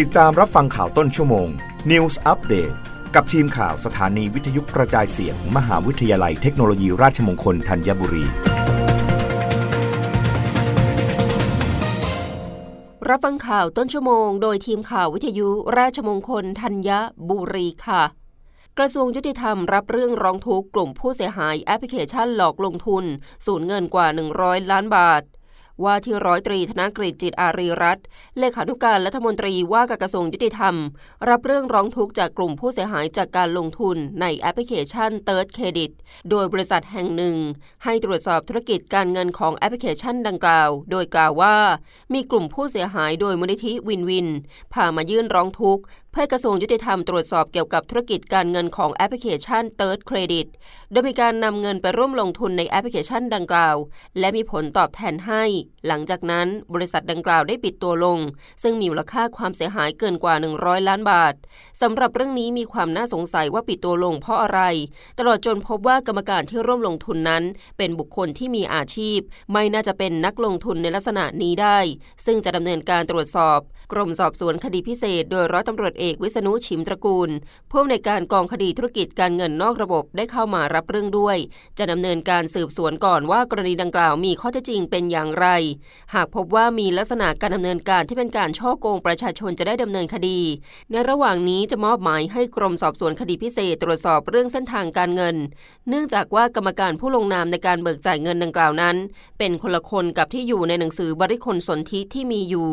ติดตามรับฟังข่าวต้นชั่วโมง News Update กับทีมข่าวสถานีวิทยุกระจายเสียงมมหาวิทยาลัยเทคโนโลยีราชมงคลธัญบุรี รับฟังข่าวต้นชั่วโมง โดยทีมข่าววิทยุราชมงคลธัญบุรีค่ะ กระทรวงยุติธรรมรับเรื่องร้องทุกข์กลุ่มผู้เสียหายแอปพลิเคชันหลอกลงทุน สูญเงินกว่า 100 ล้านบาท ว่าที่ร้อยตรีธนกฤษจิตอารีรัตน์เลขานุการรัฐมนตรีว่าการกระทรวงยุติธรรม รับเรื่องร้องทุกข์จากกลุ่มผู้เสียหายจากการลงทุนในแอปพลิเคชัน Third Credit โดยบริษัทแห่งหนึ่ง ให้ตรวจสอบธุรกิจการเงินของแอปพลิเคชันดังกล่าว โดยกล่าวว่า มีกลุ่มผู้เสียหายโดยมูลนิธิวินวินพามายื่นร้องทุกข์เพื่อกระทรวงยุติธรรมตรวจสอบเกี่ยวกับธุรกิจการเงินของแอปพลิเคชัน Third Credit โดยมีการนำเงินไปร่วมลงทุนในแอปพลิเคชันดังกล่าว และมีผลตอบแทนให้หลังจากนั้นบริษัทดังกล่าวได้ปิดตัวลง ซึ่งมีมูลค่าความเสียหายเกินกว่า 100 ล้านบาทสำหรับเรื่องนี้มีความน่าสงสัยว่าปิดตัวลงเพราะอะไร ตลอดจนพบว่ากรรมการที่ร่วมลงทุนนั้น เป็นบุคคลที่มีอาชีพ ไม่น่าจะเป็นนักลงทุนในลักษณะนี้ได้ ซึ่งจะดำเนินการตรวจสอบ กรมสอบสวนคดีพิเศษ โดยร้อยตำรวจเอกวิษณุชิมตระกูลผู้อำนวยการกองคดีธุรกิจการเงินนอกระบบได้เข้ามารับเรื่องด้วย จะดำเนินการสืบสวนก่อนว่ากรณีดังกล่าวมีข้อเท็จจริงเป็นอย่างไรหากพบว่ามีลักษณะการดำเนินการที่เป็นการช่อโกงประชาชนจะได้ดำเนินคดี ในระหว่างนี้จะมอบหมายให้กรมสอบสวนคดีพิเศษตรวจสอบเรื่องเส้นทางการเงิน เนื่องจากว่ากรรมการผู้ลงนามในการเบิกจ่ายเงินดังกล่าวนั้น เป็นคนละคนกับที่อยู่ในหนังสือบริคลสนธิที่มีอยู่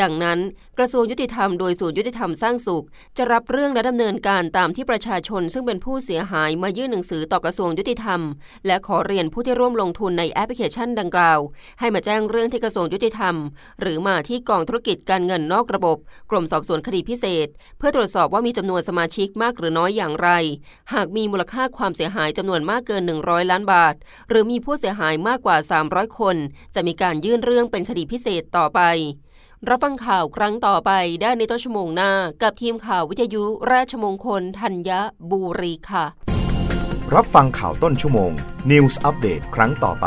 ดังนั้น กระทรวงยุติธรรมโดยศูนย์ยุติธรรมสร้างสุข จะรับเรื่องและดำเนินการตามที่ประชาชน ซึ่งเป็นผู้เสียหายมายื่นหนังสือต่อกระทรวงยุติธรรม และขอเรียนผู้ที่ร่วมลงทุนในแอปพลิเคชันดังกล่าว ให้มาแจ้งงเรื่องที่กระทรวงยุติธรรม หรือมาที่กองธุรกิจการเงินนอกระบบ กรมสอบสวนคดีพิเศษ เพื่อตรวจสอบว่ามีจำนวนสมาชิกมากหรือน้อยอย่างไร หากมีมูลค่าความเสียหายจำนวนมากเกิน 100 ล้านบาท หรือมีผู้เสียหายมากกว่า 300 คน จะมีการยื่นเรื่องเป็นคดีพิเศษต่อไป รับฟังข่าวครั้งต่อไปได้ในต้นชั่วโมงหน้า กับทีมข่าววิทยุราชมงคลธัญบุรีค่ะ รับฟังข่าวต้นชั่วโมง News อัปเดตครั้งต่อไป